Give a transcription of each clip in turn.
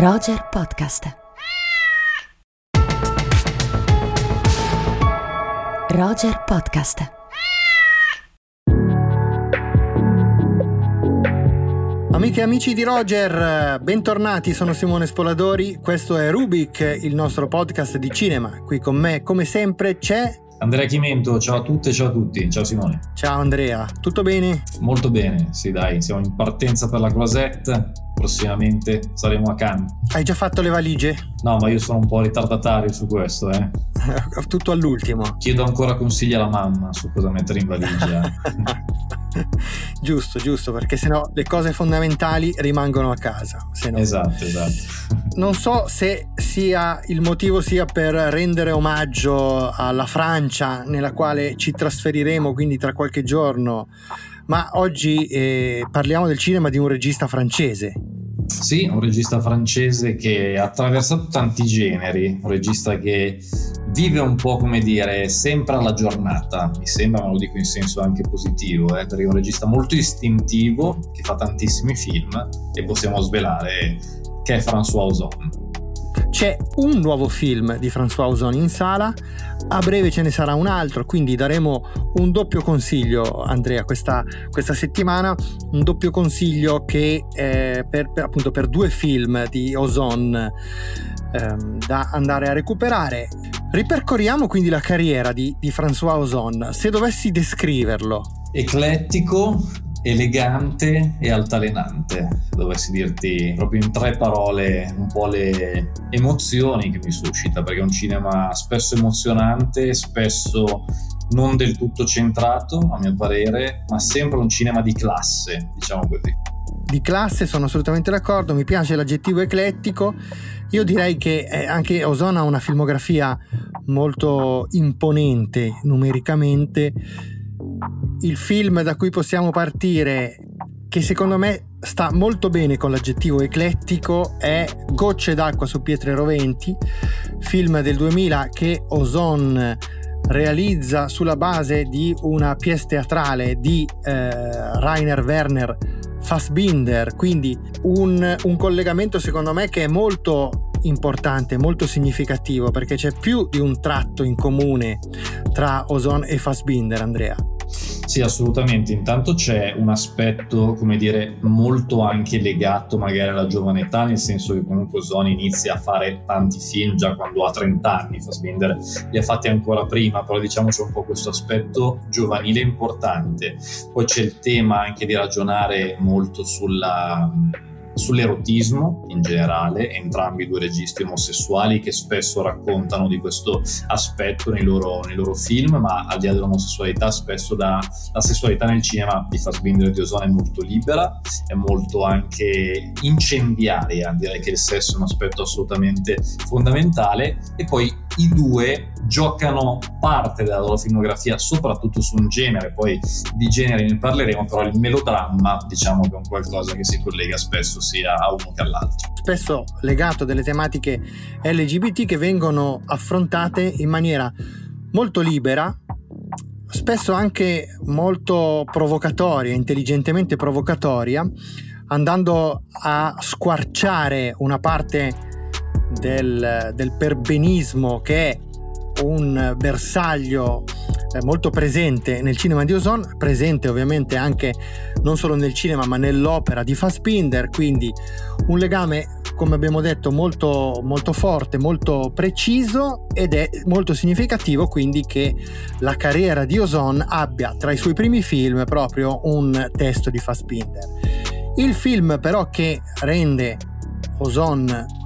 Roger Podcast. Roger Podcast. Amiche e amici di Roger, bentornati, sono Simone Spoladori, questo è Rubik, il nostro podcast di cinema. Qui con me, come sempre, c'è Andrea Chimento, ciao a tutte e ciao a tutti. Ciao Simone. Ciao Andrea, tutto bene? Molto bene, sì dai, siamo in partenza per la Croisette, prossimamente saremo a Cannes. Hai già fatto le valigie? No, ma io sono un po' ritardatario su questo, eh. tutto all'ultimo. Chiedo ancora consigli alla mamma su cosa mettere in valigia. giusto, giusto, perché sennò le cose fondamentali rimangono a casa. Sennò... Esatto, esatto. Non so se sia il motivo sia per rendere omaggio alla Francia, nella quale ci trasferiremo quindi tra qualche giorno, ma oggi eh, parliamo del cinema di un regista francese. Sì, un regista francese che ha attraversato tanti generi, un regista che vive un po' come dire sempre alla giornata, mi sembra, ma lo dico in senso anche positivo, eh, perché è un regista molto istintivo che fa tantissimi film e possiamo svelare che è François Ozon. C'è un nuovo film di François Ozon in sala, a breve ce ne sarà un altro, quindi daremo un doppio consiglio, Andrea, questa, questa settimana, un doppio consiglio che eh, per, per, appunto per due film di Ozon ehm, da andare a recuperare. Ripercorriamo quindi la carriera di, di François Ozon, se dovessi descriverlo. Eclettico, elegante e altalenante, dovessi dirti proprio in tre parole un po' le emozioni che mi suscita, perché è un cinema spesso emozionante, spesso non del tutto centrato, a mio parere, ma sempre un cinema di classe, diciamo così. Di classe sono assolutamente d'accordo, mi piace l'aggettivo eclettico. Io direi che eh, anche Ozona ha una filmografia molto imponente numericamente il film da cui possiamo partire, che secondo me sta molto bene con l'aggettivo eclettico, è Gocce d'acqua su pietre roventi, film del 2000 che Ozon realizza sulla base di una pièce teatrale di eh, Rainer Werner Fassbinder, quindi un, un collegamento secondo me che è molto importante, molto significativo perché c'è più di un tratto in comune tra Ozon e Fassbinder, Andrea. Sì, assolutamente. Intanto c'è un aspetto, come dire, molto anche legato magari alla giovane età, nel senso che comunque Zoni inizia a fare tanti film già quando ha 30 anni, Fassbinder li ha fatti ancora prima, però diciamo c'è un po' questo aspetto giovanile importante. Poi c'è il tema anche di ragionare molto sulla sull'erotismo in generale, entrambi due registi omosessuali che spesso raccontano di questo aspetto nei loro, nei loro film, ma al di là dell'omosessualità spesso da, la sessualità nel cinema di Fassbinder e di Ozone è molto libera, è molto anche incendiaria, direi che il sesso è un aspetto assolutamente fondamentale e poi i due giocano parte della loro filmografia soprattutto su un genere, poi di genere ne parleremo, però il melodramma diciamo che è un qualcosa che si collega spesso sia a uno che all'altro. Spesso legato a delle tematiche LGBT che vengono affrontate in maniera molto libera, spesso anche molto provocatoria, intelligentemente provocatoria, andando a squarciare una parte del, del perbenismo che è un bersaglio eh, molto presente nel cinema di Ozon, presente ovviamente anche non solo nel cinema ma nell'opera di Fassbinder, quindi un legame come abbiamo detto molto, molto forte, molto preciso ed è molto significativo quindi che la carriera di Ozon abbia tra i suoi primi film proprio un testo di Fassbinder. Il film però che rende Ozon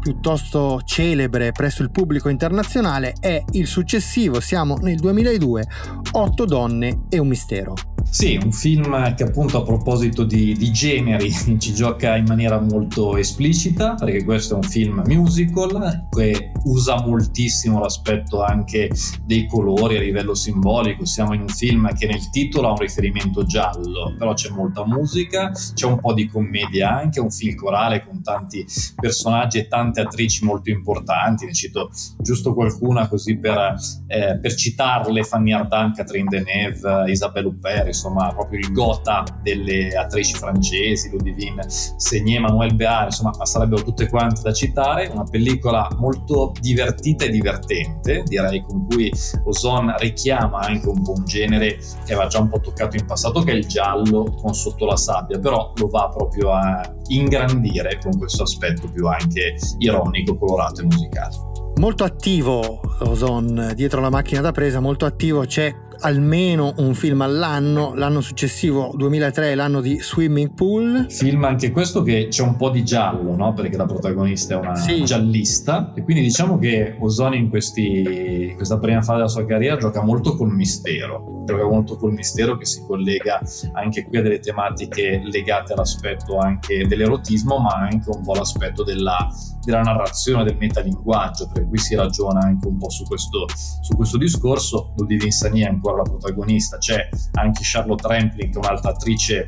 piuttosto celebre presso il pubblico internazionale è il successivo, siamo nel 2002, Otto donne e un mistero. Sì, un film che appunto a proposito di, di, generi ci gioca in maniera molto esplicita, perché questo è un film musical che usa moltissimo l'aspetto anche dei colori a livello simbolico. Siamo in un film che nel titolo ha un riferimento giallo, però c'è molta musica, c'è un po' di commedia anche, un film corale con tanti personaggi e tante attrici molto importanti. Ne cito giusto qualcuna così per, eh, per citarle: Fanny Ardant, Catherine Deneuve, Isabelle Huppert insomma proprio il gota delle attrici francesi, Ludivine Segné, Manuel Bear, insomma sarebbero tutte quante da citare, una pellicola molto divertita e divertente, direi con cui Ozon richiama anche un un genere che aveva già un po' toccato in passato che è il giallo con sotto la sabbia, però lo va proprio a ingrandire con questo aspetto più anche ironico, colorato e musicale. Molto attivo Ozon dietro la macchina da presa, molto attivo, c'è almeno un film all'anno, l'anno successivo 2003 è l'anno di Swimming Pool. Film anche questo che c'è un po' di giallo, no? Perché la protagonista è una sì. giallista e quindi diciamo che Ozone in, questi, questa prima fase della sua carriera gioca molto col mistero, gioca molto col mistero che si collega anche qui a delle tematiche legate all'aspetto anche dell'erotismo, ma anche un po' all'aspetto della, della narrazione, del metalinguaggio, per cui si ragiona anche un po' su questo, su questo discorso. Ludivine Sagné ancora ancora la protagonista, c'è anche Charlotte Rampling, un'altra attrice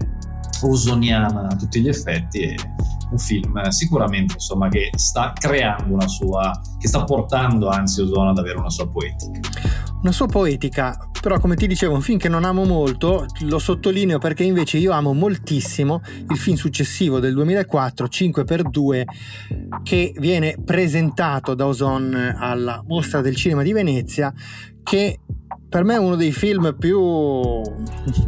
osoniana a tutti gli effetti e un film sicuramente insomma che sta creando una sua che sta portando anzi Ozona ad avere una sua poetica. Una sua poetica. Però come ti dicevo un film che non amo molto lo sottolineo perché invece io amo moltissimo il film successivo del 2004 5x2 che viene presentato da Ozon alla mostra del cinema di Venezia che per me è uno dei film più,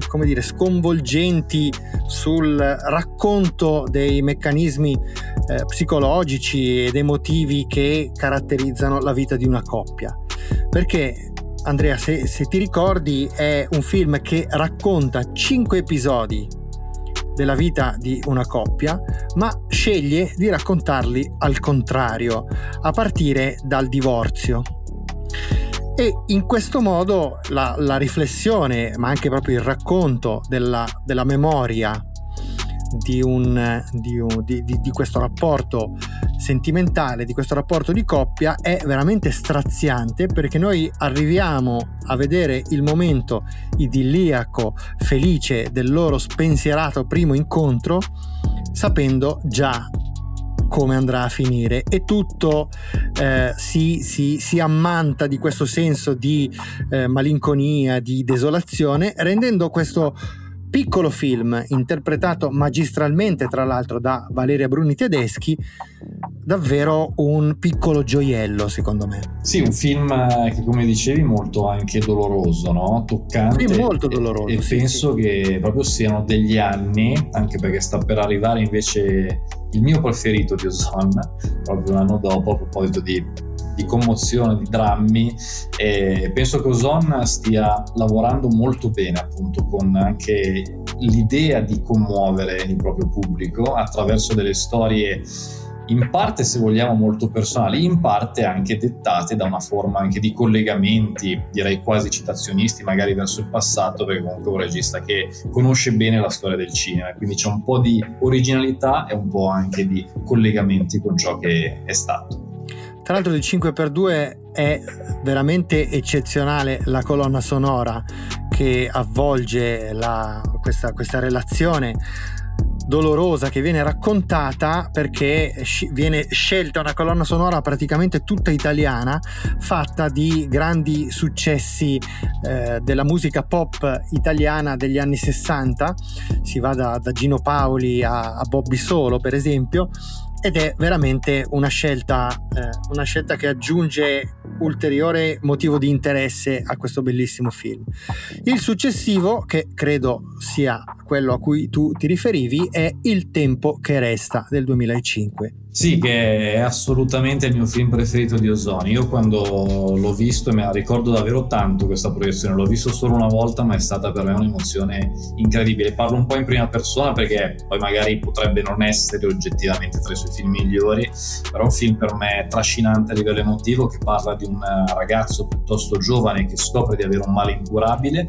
come dire, sconvolgenti sul racconto dei meccanismi eh, psicologici ed emotivi che caratterizzano la vita di una coppia. Perché Andrea, se, se ti ricordi, è un film che racconta cinque episodi della vita di una coppia, ma sceglie di raccontarli al contrario, a partire dal divorzio. E in questo modo la, la riflessione, ma anche proprio il racconto della, della memoria di, un, di, un, di, di, questo rapporto sentimentale, di questo rapporto di coppia è veramente straziante perché noi arriviamo a vedere il momento idilliaco, felice del loro spensierato primo incontro sapendo già come andrà a finire. E tutto eh, si, si, si, ammanta di questo senso di eh, malinconia, di desolazione, rendendo questo piccolo film interpretato magistralmente tra l'altro da Valeria Bruni Tedeschi davvero un piccolo gioiello secondo me sì un film eh, che come dicevi molto anche doloroso no? toccante sì, molto doloroso e, e sì, penso sì. che proprio siano degli anni anche perché sta per arrivare invece il mio preferito di Ozon proprio un anno dopo a proposito di di commozione, di drammi e penso che Ozon stia lavorando molto bene appunto con anche l'idea di commuovere il proprio pubblico attraverso delle storie in parte se vogliamo molto personali, in parte anche dettate da una forma anche di collegamenti, direi quasi citazionisti, magari verso il passato, perché comunque è un regista che conosce bene la storia del cinema, quindi c'è un po' di originalità e un po' anche di collegamenti con ciò che è stato. Tra l'altro il 5x2 è veramente eccezionale la colonna sonora che avvolge la, questa, questa relazione dolorosa che viene raccontata perché viene scelta una colonna sonora praticamente tutta italiana fatta di grandi successi eh, della musica pop italiana degli anni 60 si va da, da Gino Paoli a, a Bobby Solo per esempio ed è veramente una scelta, eh, una scelta che aggiunge ulteriore motivo di interesse a questo bellissimo film. Il successivo, che credo sia quello a cui tu ti riferivi, è Il tempo che resta del 2005. Sì, che è assolutamente il mio film preferito di Ozoni. Io quando l'ho visto me la ricordo davvero tanto questa proiezione. L'ho visto solo una volta, ma è stata per me un'emozione incredibile. Parlo un po' in prima persona perché poi magari potrebbe non essere oggettivamente tra i suoi film migliori, però è un film per me trascinante a livello emotivo che parla di un ragazzo piuttosto giovane che scopre di avere un male incurabile,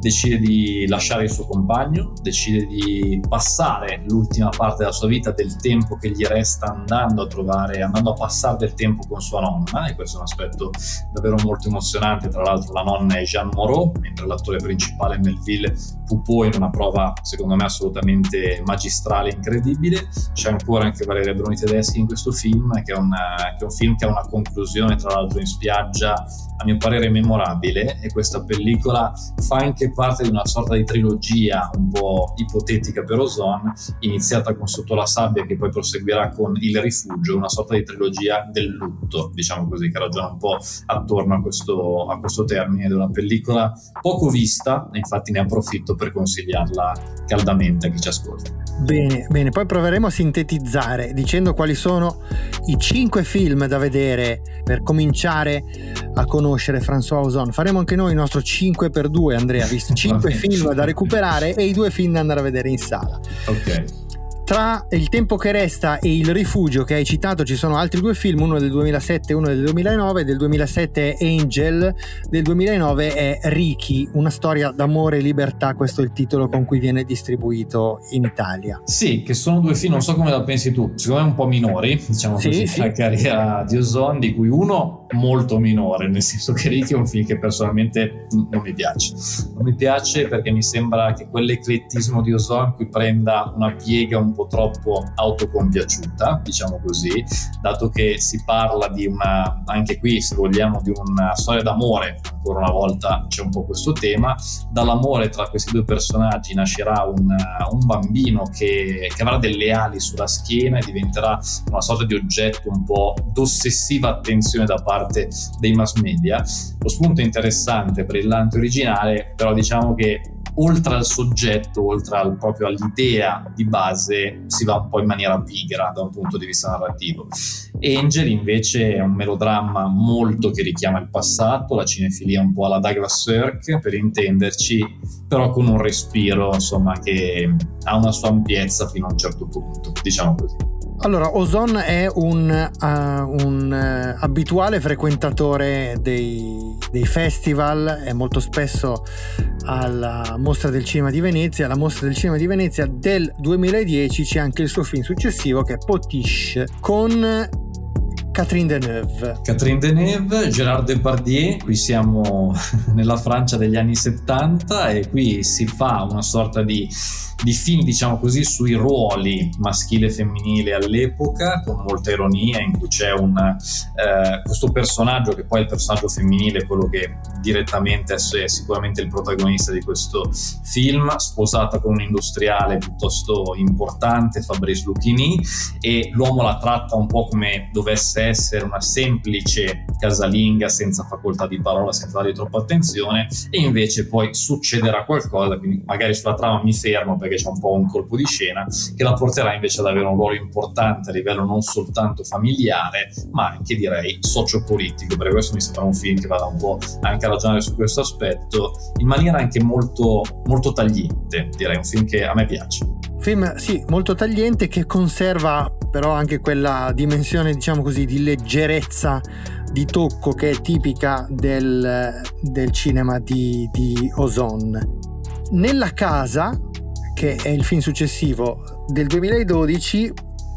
decide di lasciare il suo compagno, decide di passare l'ultima parte della sua vita, del tempo che gli resta andando a trovare, andando a passare del tempo con sua nonna e questo è un aspetto davvero molto emozionante. Tra l'altro la nonna è Jeanne Moreau, mentre l'attore principale Melville Pupo in una prova secondo me assolutamente magistrale incredibile. C'è ancora anche Valeria Bruni Tedeschi in questo film, che è, una, che è un film che ha una conclusione tra l'altro in spiaggia a mio parere memorabile e questa pellicola fa anche parte di una sorta di trilogia un po' ipotetica per Ozon, iniziata con Sotto la sabbia che poi proseguirà con Il rifugio, una sorta di trilogia del lutto, diciamo così, che ragiona un po' attorno a questo, a questo termine è una pellicola poco vista, infatti ne approfitto per consigliarla caldamente a chi ci ascolta. Bene, bene, poi proveremo a sintetizzare dicendo quali sono i cinque film da vedere per cominciare a conoscere François Ozon. Faremo anche noi il nostro 5x2, Andrea, visto 5 film da recuperare e i due film da andare a vedere in sala. Ok. Tra Il tempo che resta e Il rifugio che hai citato ci sono altri due film, uno del 2007 e uno del 2009. Del 2007 è Angel, del 2009 è Ricky, una storia d'amore e libertà, questo è il titolo con cui viene distribuito in Italia. Sì, che sono due film, non so come la pensi tu, secondo me un po' minori, diciamo sì, così, sì. la carriera di Ozon, di cui uno molto minore, nel senso che Ricky è un film che personalmente non mi piace. Non mi piace perché mi sembra che quell'eclettismo di Ozon qui prenda una piega un po' po' troppo autocompiaciuta, diciamo così, dato che si parla di una, anche qui se vogliamo, di una storia d'amore, ancora una volta c'è un po' questo tema, dall'amore tra questi due personaggi nascerà un, un bambino che, che avrà delle ali sulla schiena e diventerà una sorta di oggetto un po' d'ossessiva attenzione da parte dei mass media. Lo spunto è interessante, brillante, originale, però diciamo che oltre al soggetto, oltre al, proprio all'idea di base, si va un po' in maniera pigra da un punto di vista narrativo. Angel invece è un melodramma molto che richiama il passato, la cinefilia un po' alla Douglas Sirk, per intenderci, però con un respiro insomma che ha una sua ampiezza fino a un certo punto, diciamo così. Allora, Ozon è un, uh, un uh, abituale frequentatore dei, dei, festival, è molto spesso alla Mostra del Cinema di Venezia. Alla Mostra del Cinema di Venezia del 2010 c'è anche il suo film successivo che è Potiche con Catherine Deneuve. Catherine Deneuve, Gérard Depardieu, qui siamo nella Francia degli anni 70 e qui si fa una sorta di di film, diciamo così, sui ruoli maschile e femminile all'epoca, con molta ironia, in cui c'è un, eh, questo personaggio che poi è il personaggio femminile, quello che direttamente è sicuramente il protagonista di questo film, sposata con un industriale piuttosto importante, Fabrice Lucchini, e l'uomo la tratta un po' come dovesse essere una semplice casalinga senza facoltà di parola, senza dargli troppa attenzione, e invece poi succederà qualcosa, quindi magari sulla trama mi fermo perché c'è un po' un colpo di scena, che la porterà invece ad avere un ruolo importante a livello non soltanto familiare, ma anche direi sociopolitico. Per questo mi sembra un film che vada un po' anche a ragionare su questo aspetto in maniera anche molto, molto tagliente, direi, un film che a me piace. Film, sì, molto tagliente che conserva però anche quella dimensione, diciamo così, di leggerezza di tocco che è tipica del, del cinema di, di Ozon. Nella casa che è il film successivo del 2012,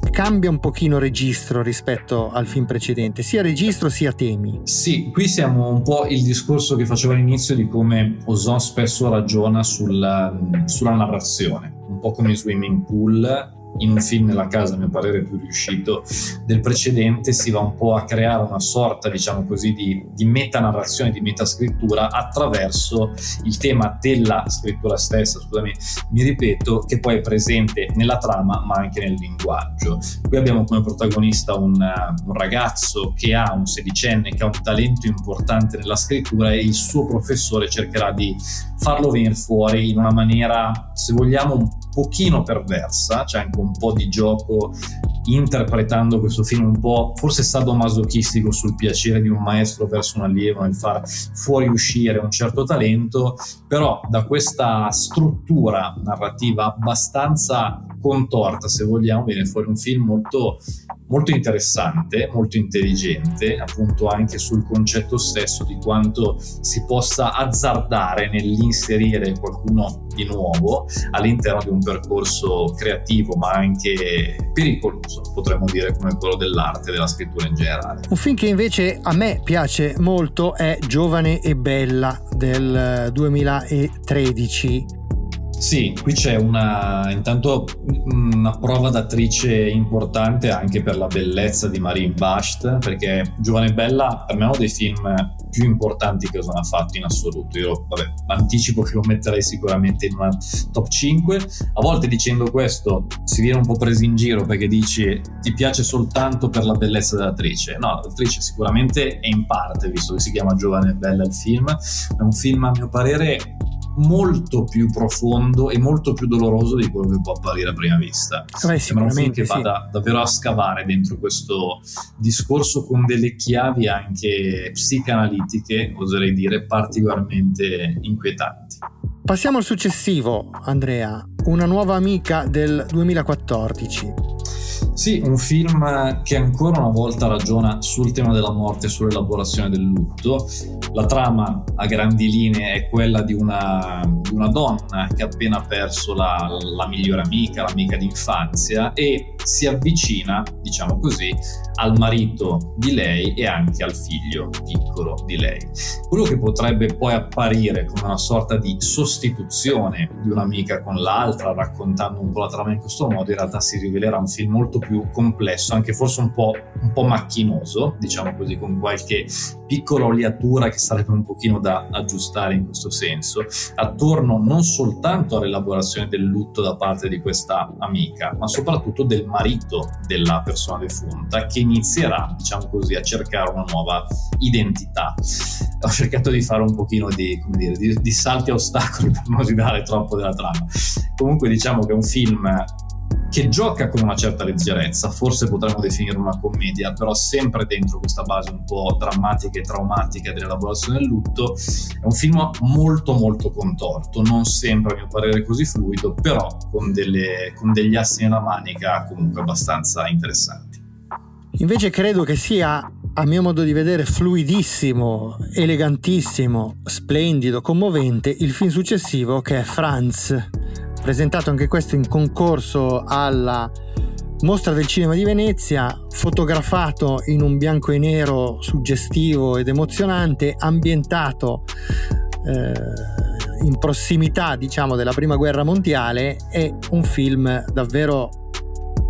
cambia un pochino registro rispetto al film precedente, sia registro sia temi. Sì, qui siamo un po' il discorso che facevo all'inizio di come Ozon spesso ragiona sulla, sulla narrazione, un po' come Swimming Pool in un film nella casa, a mio parere, più riuscito del precedente, si va un po' a creare una sorta, diciamo così, di, di metanarrazione, di metascrittura attraverso il tema della scrittura stessa, scusami, mi ripeto, che poi è presente nella trama ma anche nel linguaggio. Qui abbiamo come protagonista un, un ragazzo che ha un sedicenne, che ha un talento importante nella scrittura e il suo professore cercherà di farlo venire fuori in una maniera, se vogliamo, un pochino perversa, c'è anche un po' di gioco interpretando questo film un po' forse sadomasochistico sul piacere di un maestro verso un allievo nel far fuoriuscire un certo talento, però da questa struttura narrativa abbastanza contorta, se vogliamo, viene fuori un film molto, molto interessante, molto intelligente, appunto anche sul concetto stesso di quanto si possa azzardare nell'inserire qualcuno di nuovo all'interno di un percorso creativo, ma anche pericoloso, potremmo dire, come quello dell'arte e della scrittura in generale. Un film che invece a me piace molto è Giovane e Bella del 2013 Sì, qui c'è una, intanto una prova d'attrice importante anche per la bellezza di Marine Basht, perché Giovane Bella per me è uno dei film più importanti che Ozon ha fatto in assoluto. Io vabbè, anticipo che lo metterei sicuramente in una top 5. A volte dicendo questo si viene un po' presi in giro perché dici ti piace soltanto per la bellezza dell'attrice. No, l'attrice sicuramente è in parte, visto che si chiama Giovane Bella il film. È un film a mio parere molto più profondo e molto più doloroso di quello che può apparire a prima vista. Beh, Sembra un film che sì. vada davvero a scavare dentro questo discorso con delle chiavi anche psicanalitiche, oserei dire, particolarmente inquietanti. Passiamo al successivo, Andrea, una nuova amica del 2014. Sì, un film che ancora una volta ragiona sul tema della morte e sull'elaborazione del lutto. La trama a grandi linee è quella di una, di una donna che ha appena perso la, la migliore amica, l'amica d'infanzia e si avvicina, diciamo così, al marito di lei e anche al figlio piccolo di lei. Quello che potrebbe poi apparire come una sorta di sostituzione di un'amica con l'altra, raccontando un po' la trama in questo modo, in realtà si rivelerà un film molto più complesso, anche forse un po', un po macchinoso, diciamo così, con qualche piccola oliatura che sarebbe un pochino da aggiustare in questo senso, attorno non soltanto all'elaborazione del lutto da parte di questa amica, ma soprattutto del marito della persona defunta che inizierà, diciamo così, a cercare una nuova identità. Ho cercato di fare un pochino di, come dire, di, di salti a ostacoli per non svidare troppo della trama. Comunque diciamo che è un film che gioca con una certa leggerezza, forse potremmo definire una commedia, però sempre dentro questa base un po' drammatica e traumatica dell'elaborazione del lutto. È un film molto molto contorto, non sempre a mio parere così fluido, però con, delle, con degli assi nella manica comunque abbastanza interessanti. Invece credo che sia, a mio modo di vedere, fluidissimo, elegantissimo, splendido, commovente il film successivo che è Franz, presentato anche questo in concorso alla Mostra del Cinema di Venezia, fotografato in un bianco e nero suggestivo ed emozionante, ambientato eh, in prossimità, diciamo, della Prima Guerra Mondiale, è un film davvero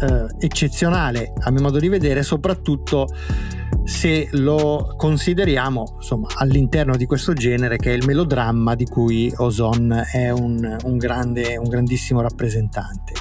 eh, eccezionale a mio modo di vedere, soprattutto se lo consideriamo insomma, all'interno di questo genere che è il melodramma di cui Ozon è un, un, grande, un grandissimo rappresentante.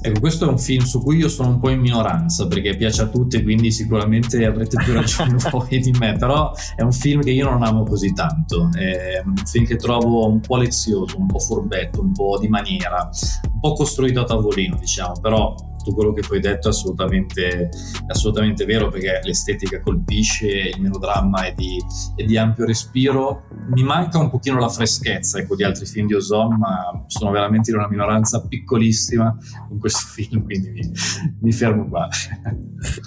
Ecco, questo è un film su cui io sono un po' in minoranza perché piace a tutti, quindi sicuramente avrete più ragione voi di me, però è un film che io non amo così tanto, è un film che trovo un po' lezioso, un po' furbetto, un po' di maniera, un po' costruito a tavolino, diciamo, però tutto quello che tu hai detto è assolutamente, assolutamente vero perché l'estetica colpisce, il melodramma è di, è di, ampio respiro. Mi manca un pochino la freschezza ecco, di altri film di Ozon, ma sono veramente in una minoranza piccolissima con questo film, quindi mi, mi fermo qua.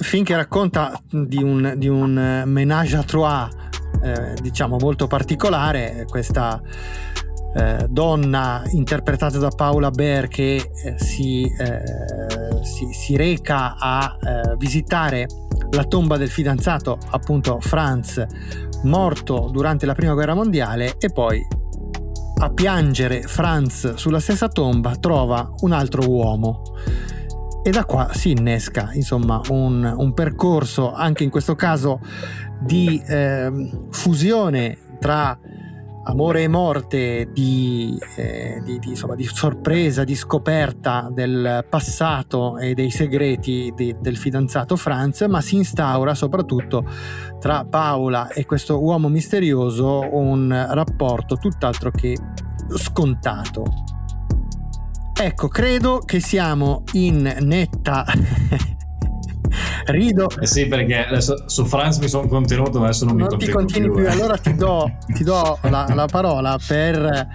Film che racconta di un, di un menage à trois, eh, diciamo molto particolare, questa eh, donna interpretata da Paola Baer che eh, si, eh, si, si, reca a eh, visitare la tomba del fidanzato, appunto Franz, morto durante la prima guerra mondiale e poi a piangere Franz sulla stessa tomba trova un altro uomo. E da qua si innesca insomma un, un percorso anche in questo caso di ehm, fusione tra amore e morte, di, eh, di, di, insomma, di, sorpresa, di scoperta del passato e dei segreti del fidanzato Franz, ma si instaura soprattutto tra Paola e questo uomo misterioso un rapporto tutt'altro che scontato. Ecco, credo che siamo in netta Rido. Eh sì, perché adesso su Franz mi sono contenuto, adesso non, non mi ti continui più. più. Eh. Allora ti do, ti do la, la parola per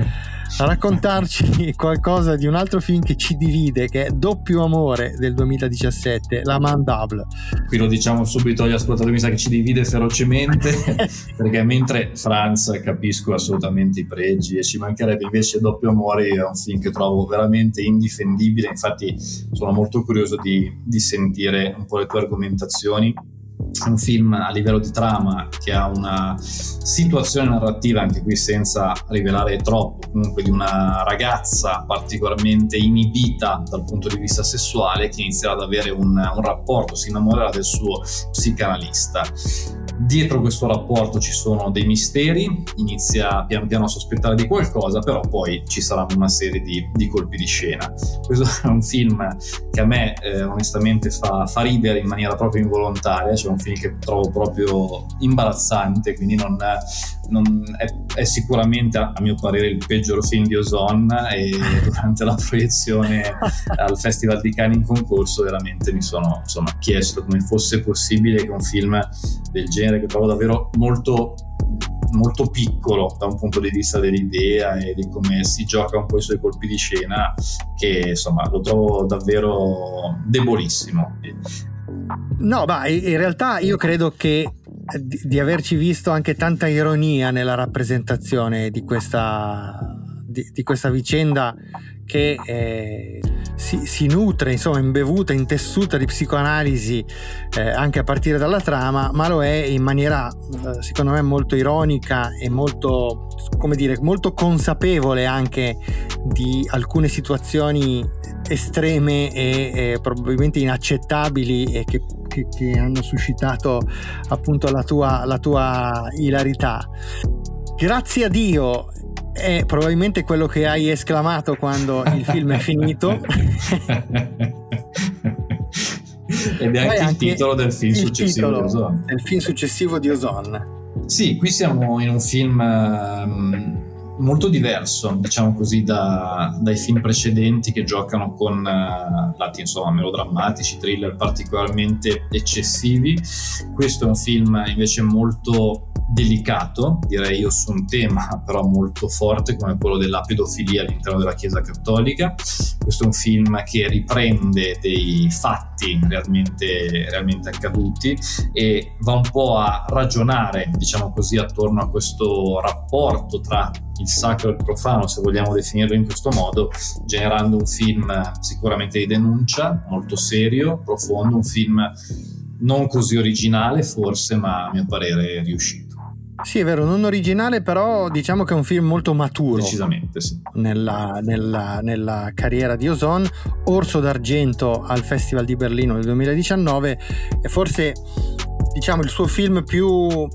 raccontarci qualcosa di un altro film che ci divide, che è Doppio Amore del 2017, La Mandable. Qui lo diciamo subito agli ascoltatori, mi sa che ci divide ferocemente, perché mentre Franz capisco assolutamente i pregi e ci mancherebbe invece Doppio Amore è un film che trovo veramente indifendibile, infatti sono molto curioso di, di sentire un po' le tue argomentazioni un film a livello di trama che ha una situazione narrativa, anche qui senza rivelare troppo, comunque di una ragazza particolarmente inibita dal punto di vista sessuale che inizierà ad avere un, un rapporto, si innamorerà del suo psicanalista. Dietro questo rapporto ci sono dei misteri, inizia piano piano a sospettare di qualcosa, però poi ci saranno una serie di, di colpi di scena. Questo è un film che a me eh, onestamente fa, fa, ridere in maniera proprio involontaria, cioè un film che trovo proprio imbarazzante, quindi non, non è, è, sicuramente a mio parere il peggior film di Ozone e durante la proiezione al Festival di Cannes in concorso veramente mi sono insomma, chiesto come fosse possibile che un film del genere che trovo davvero molto molto piccolo da un punto di vista dell'idea e di come si gioca un po' i suoi colpi di scena che insomma lo trovo davvero debolissimo no ma in realtà io credo che di, di averci visto anche tanta ironia nella rappresentazione di questa, di, di questa vicenda che eh, si, si, nutre, insomma, imbevuta, intessuta di psicoanalisi eh, anche a partire dalla trama, ma lo è in maniera, eh, secondo me, molto ironica e molto, come dire, molto consapevole anche di alcune situazioni estreme e probabilmente inaccettabili e che che, che hanno suscitato appunto la tua, la tua ilarità. Grazie a Dio è probabilmente quello che hai esclamato quando il film è finito. Ed è anche, anche il titolo del film successivo di Ozone. Del film successivo di Ozone. Sì, qui siamo in un film um, molto diverso, diciamo così, da, dai film precedenti che giocano con uh, lati insomma melodrammatici, thriller particolarmente eccessivi. Questo è un film invece molto delicato, direi io, su un tema però molto forte come quello della pedofilia all'interno della Chiesa Cattolica. Questo è un film che riprende dei fatti realmente, realmente accaduti e va un po' a ragionare, diciamo così, attorno a questo rapporto tra il sacro e il profano, se vogliamo definirlo in questo modo, generando un film sicuramente di denuncia, molto serio, profondo, un film non così originale forse, ma a mio parere riuscito. Sì, è vero, non originale, però diciamo che è un film molto maturo. Decisamente, sì. Nella, nella, nella carriera di Ozon. Orso d'Argento al Festival di Berlino nel 2019 è forse, diciamo, il suo film più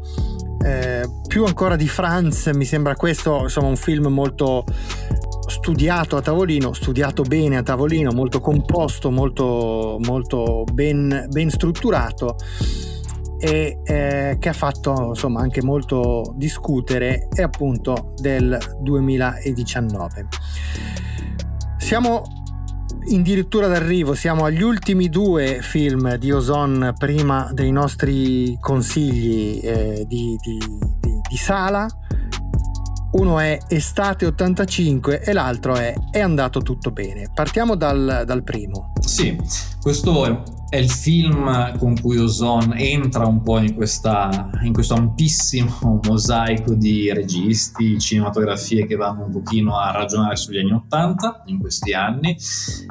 eh, più ancora di Franz mi sembra questo insomma un film molto studiato a tavolino, studiato bene a tavolino, molto composto, molto, molto ben, ben strutturato e eh, che ha fatto insomma anche molto discutere è appunto del 2019. Siamo addirittura d'arrivo, siamo agli ultimi due film di Ozon prima dei nostri consigli eh, di, di, di, di, sala. Uno è Estate 85 e l'altro è È andato tutto bene. Partiamo dal, dal primo. Sì, questo è il film con cui Ozon entra un po' in, questa, in, questo ampissimo mosaico di registi, cinematografie che vanno un pochino a ragionare sugli anni Ottanta in questi anni.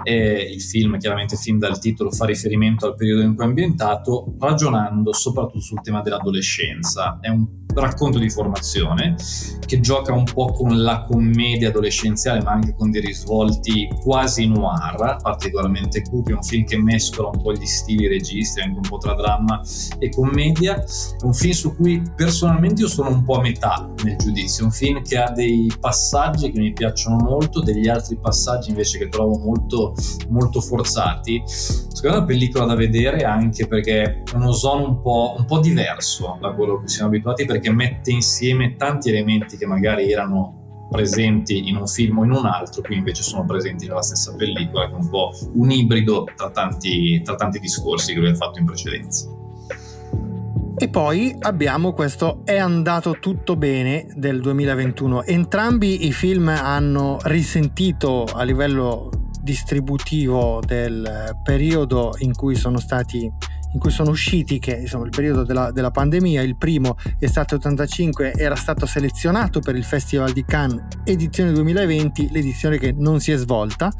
E il film, chiaramente fin dal titolo, fa riferimento al periodo in cui è ambientato, ragionando soprattutto sul tema dell'adolescenza. È un racconto di formazione che gioca un po' con la commedia adolescenziale ma anche con dei risvolti quasi noir particolarmente cupi, è un film che mescola un po' gli stili registri anche un po' tra dramma e commedia. È un film su cui personalmente io sono un po' a metà nel giudizio, è un film che ha dei passaggi che mi piacciono molto degli altri passaggi invece che trovo molto, molto forzati. Secondo me è una pellicola da vedere anche perché è uno zono un po', un po' diverso da quello che siamo abituati perché perché mette insieme tanti elementi che magari erano presenti in un film o in un altro, qui invece sono presenti nella stessa pellicola, che è un po' un ibrido tra tanti, tra tanti discorsi che lui ha fatto in precedenza. E poi abbiamo questo È andato tutto bene del 2021. Entrambi i film hanno risentito a livello distributivo del periodo in cui sono stati in cui sono usciti, che insomma il periodo della, della pandemia, il primo estate 85 era stato selezionato per il Festival di Cannes edizione 2020, l'edizione che non si è svolta.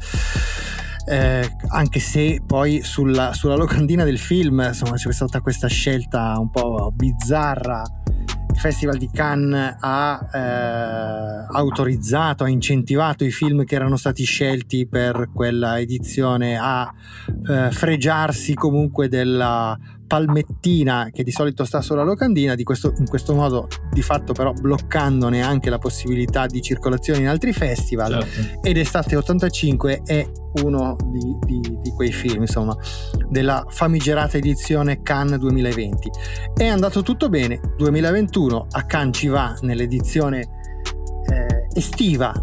eh, anche se poi sulla, sulla, locandina del film insomma c'è stata questa scelta un po' bizzarra il Festival di Cannes ha eh, autorizzato, ha incentivato i film che erano stati scelti per quella edizione a eh, fregiarsi comunque della palmettina che di solito sta sulla locandina, questo, in questo modo di fatto però bloccandone anche la possibilità di circolazione in altri festival. Certo. ed Estate 85 è uno di, di, di, quei film insomma della famigerata edizione Cannes 2020 è andato tutto bene. 2021 a Cannes ci va nell'edizione eh, estiva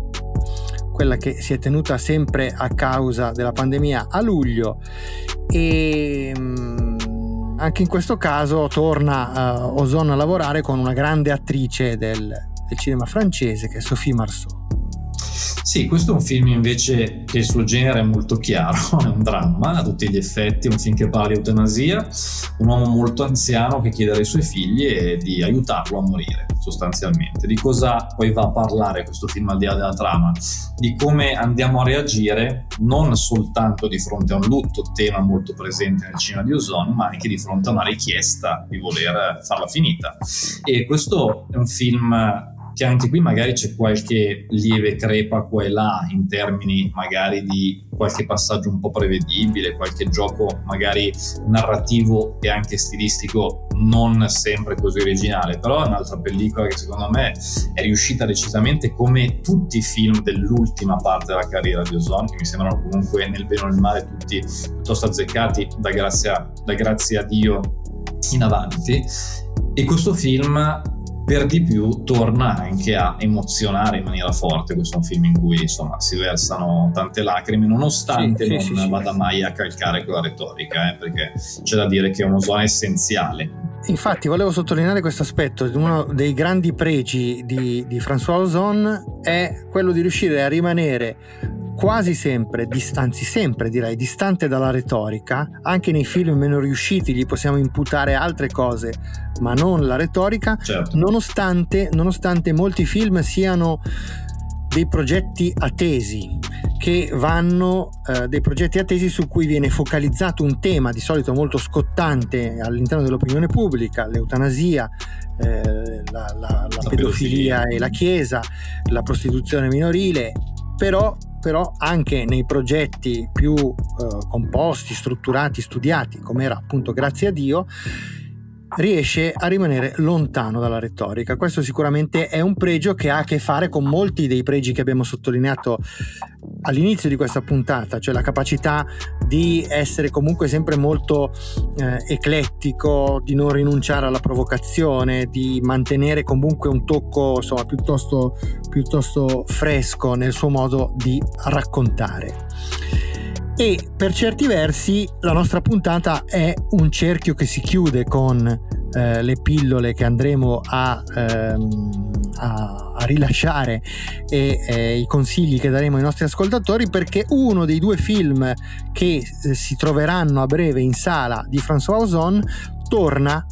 quella che si è tenuta sempre a causa della pandemia a luglio. E mh, mm, anche in questo caso torna uh, Ozon a lavorare con una grande attrice del, del cinema francese che è Sophie Marceau. Sì, questo è un film invece che il suo genere è molto chiaro, è un dramma a tutti gli effetti, un film che parla di eutanasia, un uomo molto anziano che chiede ai suoi figli di aiutarlo a morire sostanzialmente. Di cosa poi va a parlare questo film al di là della trama? Di come andiamo a reagire non soltanto di fronte a un lutto, tema molto presente nel cinema di Ozone, ma anche di fronte a una richiesta di voler farla finita. E questo è un film che anche qui magari c'è qualche lieve crepa qua e là in termini magari di qualche passaggio un po' prevedibile, qualche gioco magari narrativo e anche stilistico non sempre così originale, però è un'altra pellicola che secondo me è riuscita decisamente come tutti i film dell'ultima parte della carriera di Ozone, che mi sembrano comunque nel bene o nel male tutti piuttosto azzeccati da grazia, da grazia a Dio in avanti. E questo film per di più torna anche a emozionare in maniera forte. Questo è un film in cui insomma si versano tante lacrime, nonostante sì, non sì, sì, vada mai a calcare quella retorica, eh, perché c'è da dire che è uno zona essenziale. Infatti, volevo sottolineare questo aspetto. Uno dei grandi pregi di, di François Ozon è quello di riuscire a rimanere quasi sempre, distanzi sempre direi, distante dalla retorica, anche nei film meno riusciti gli possiamo imputare altre cose, ma non la retorica, certo. nonostante, nonostante molti film siano dei progetti attesi che vanno eh, dei progetti attesi su cui viene focalizzato un tema di solito molto scottante all'interno dell'opinione pubblica, l'eutanasia, eh, la, la, la, la pedofilia e la chiesa, la prostituzione minorile, però però anche nei progetti più eh, composti, strutturati, studiati, come era appunto grazie a Dio, riesce a rimanere lontano dalla retorica. Questo sicuramente è un pregio che ha a che fare con molti dei pregi che abbiamo sottolineato all'inizio di questa puntata, cioè la capacità di essere comunque sempre molto eh, eclettico, di non rinunciare alla provocazione, di mantenere comunque un tocco insomma, piuttosto, piuttosto fresco nel suo modo di raccontare e per certi versi la nostra puntata è un cerchio che si chiude con eh, le pillole che andremo a, ehm, a, a rilasciare e eh, i consigli che daremo ai nostri ascoltatori perché uno dei due film che eh, si troveranno a breve in sala di François Ozon torna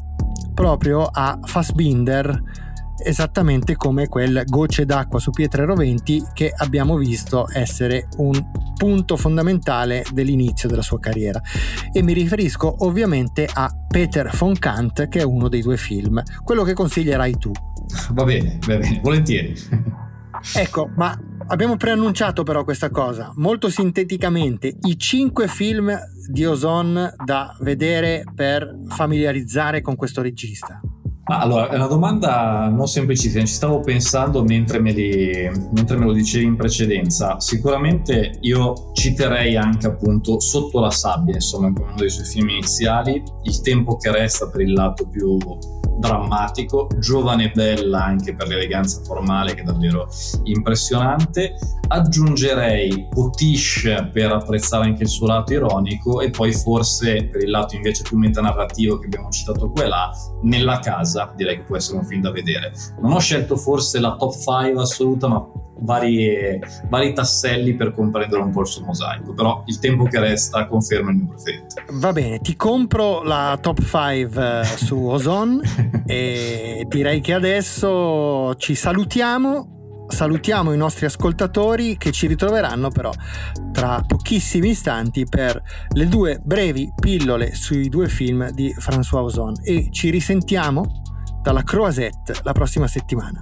proprio a Fassbinder esattamente come quel gocce d'acqua su pietre roventi che abbiamo visto essere un punto fondamentale dell'inizio della sua carriera. E mi riferisco ovviamente a Peter von Kant che è uno dei due film. Quello che consiglierai tu. Va bene va bene volentieri. Ecco ma abbiamo preannunciato però questa cosa. Molto sinteticamente i cinque film di Ozon da vedere per familiarizzare con questo regista ma allora, è una domanda non semplicissima, ci stavo pensando mentre me, li, mentre me, lo dicevi in precedenza. Sicuramente io citerei anche appunto Sotto la sabbia, insomma, come uno dei suoi film iniziali, Il tempo che resta per il lato più drammatico, giovane e bella anche per l'eleganza formale che è davvero impressionante. Aggiungerei Potiche per apprezzare anche il suo lato ironico e poi forse per il lato invece più metanarrativo che abbiamo citato qua e là, Nella casa direi che può essere un film da vedere. Non ho scelto forse la top 5 assoluta ma vari, vari tasselli per comprendere un po' il suo mosaico, però il tempo che resta conferma il mio preferito. Va bene, ti compro la top 5 eh, su Ozon e direi che adesso ci salutiamo salutiamo i nostri ascoltatori che ci ritroveranno però tra pochissimi istanti per le due brevi pillole sui due film di François Ozon e ci risentiamo dalla Croisette la prossima settimana.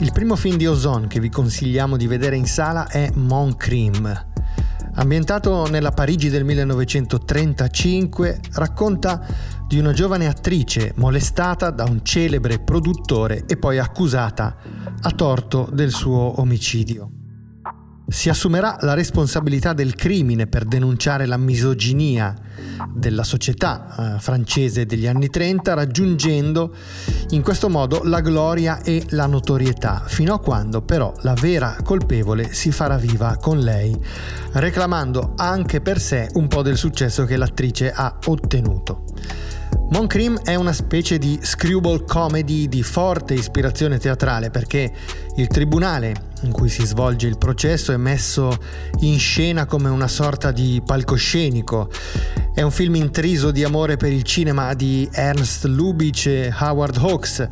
Il primo film di Ozon che vi consigliamo di vedere in sala è Mon Crime. Ambientato nella Parigi del 1935, racconta di una giovane attrice molestata da un celebre produttore e poi accusata a torto del suo omicidio si assumerà la responsabilità del crimine per denunciare la misoginia della società eh, francese degli anni 30, raggiungendo in questo modo la gloria e la notorietà, fino a quando però la vera colpevole si farà viva con lei, reclamando anche per sé un po' del successo che l'attrice ha ottenuto. Mon Crime è una specie di screwball comedy di forte ispirazione teatrale perché il tribunale in cui si svolge il processo è messo in scena come una sorta di palcoscenico. È un film intriso di amore per il cinema di Ernst Lubitsch e Howard Hawks,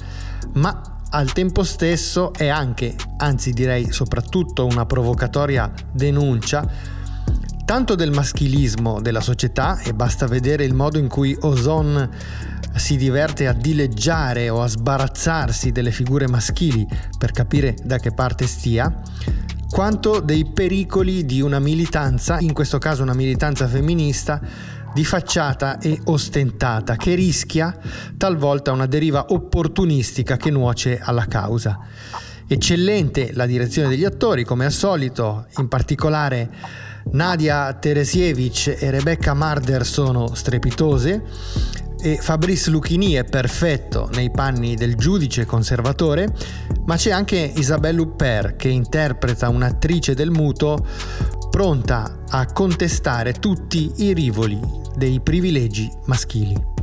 ma al tempo stesso è anche, anzi direi soprattutto, una provocatoria denuncia tanto del maschilismo della società e basta vedere il modo in cui Ozon si diverte a dileggiare o a sbarazzarsi delle figure maschili per capire da che parte stia, quanto dei pericoli di una militanza, in questo caso una militanza femminista, di facciata e ostentata, che rischia talvolta una deriva opportunistica che nuoce alla causa. Eccellente la direzione degli attori, come al solito, in particolare Nadia Teresievich e Rebecca Marder sono strepitose e Fabrice Lucchini è perfetto nei panni del giudice conservatore, ma c'è anche Isabelle Huppert che interpreta un'attrice del muto pronta a contestare tutti i rivoli dei privilegi maschili.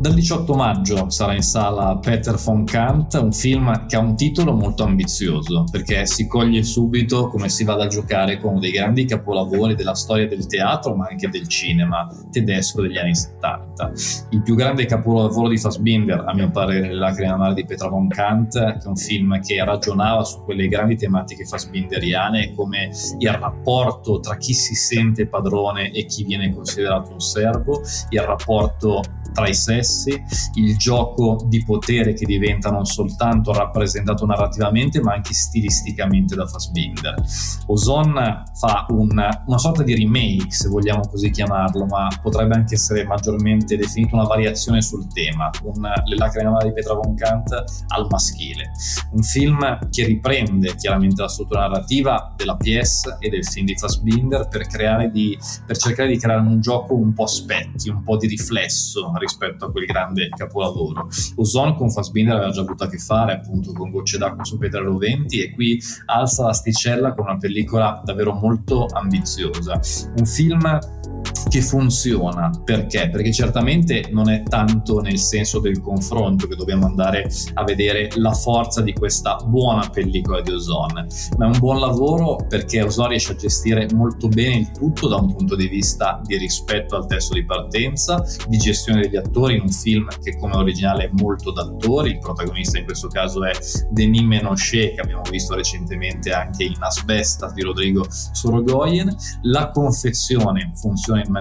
Dal 18 maggio sarà in sala Peter von Kant, un film che ha un titolo molto ambizioso perché si coglie subito come si vada a giocare con uno dei grandi capolavori della storia del teatro ma anche del cinema tedesco degli anni 70. Il più grande capolavoro di Fassbinder, a mio parere, La lacrime amare di Peter von Kant, che è un film che ragionava su quelle grandi tematiche fassbinderiane come il rapporto tra chi si sente padrone e chi viene considerato un servo, il rapporto tra i sessi, il gioco di potere che diventa non soltanto rappresentato narrativamente ma anche stilisticamente da Fassbinder. Ozon fa un, una sorta di remake, se vogliamo così chiamarlo, ma potrebbe anche essere maggiormente definito una variazione sul tema, un Le lacrime di Petra von Kant al maschile. Un film che riprende chiaramente la struttura narrativa della PS e del film di Fassbinder per, di, per cercare di creare un gioco un po' specchio, un po' di riflesso rispetto a quel grande capolavoro. Ozon con Fassbinder aveva già avuto a che fare appunto con Gocce d'acqua su Petrello 20 e qui alza l'asticella con una pellicola davvero molto ambiziosa. Un film che funziona. Perché? Perché certamente non è tanto nel senso del confronto che dobbiamo andare a vedere la forza di questa buona pellicola di Ozone, ma è un buon lavoro perché Ozone riesce a gestire molto bene il tutto da un punto di vista di rispetto al testo di partenza, di gestione degli attori in un film che come originale è molto d'attori, il protagonista in questo caso è Denis Menochet che abbiamo visto recentemente anche in Asbestas di Rodrigo Sorogoyen, la confezione funziona in maniera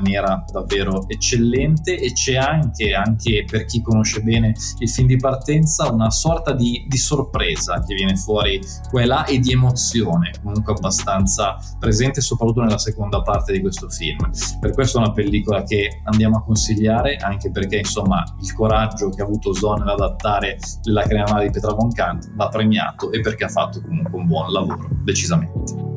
davvero eccellente e c'è anche, anche per chi conosce bene il film di partenza una sorta di, di sorpresa che viene fuori qua e là e di emozione comunque abbastanza presente soprattutto nella seconda parte di questo film. Per questo è una pellicola che andiamo a consigliare anche perché insomma il coraggio che ha avuto Zone ad adattare la cremata di Petra Von Kant va premiato e perché ha fatto comunque un buon lavoro decisamente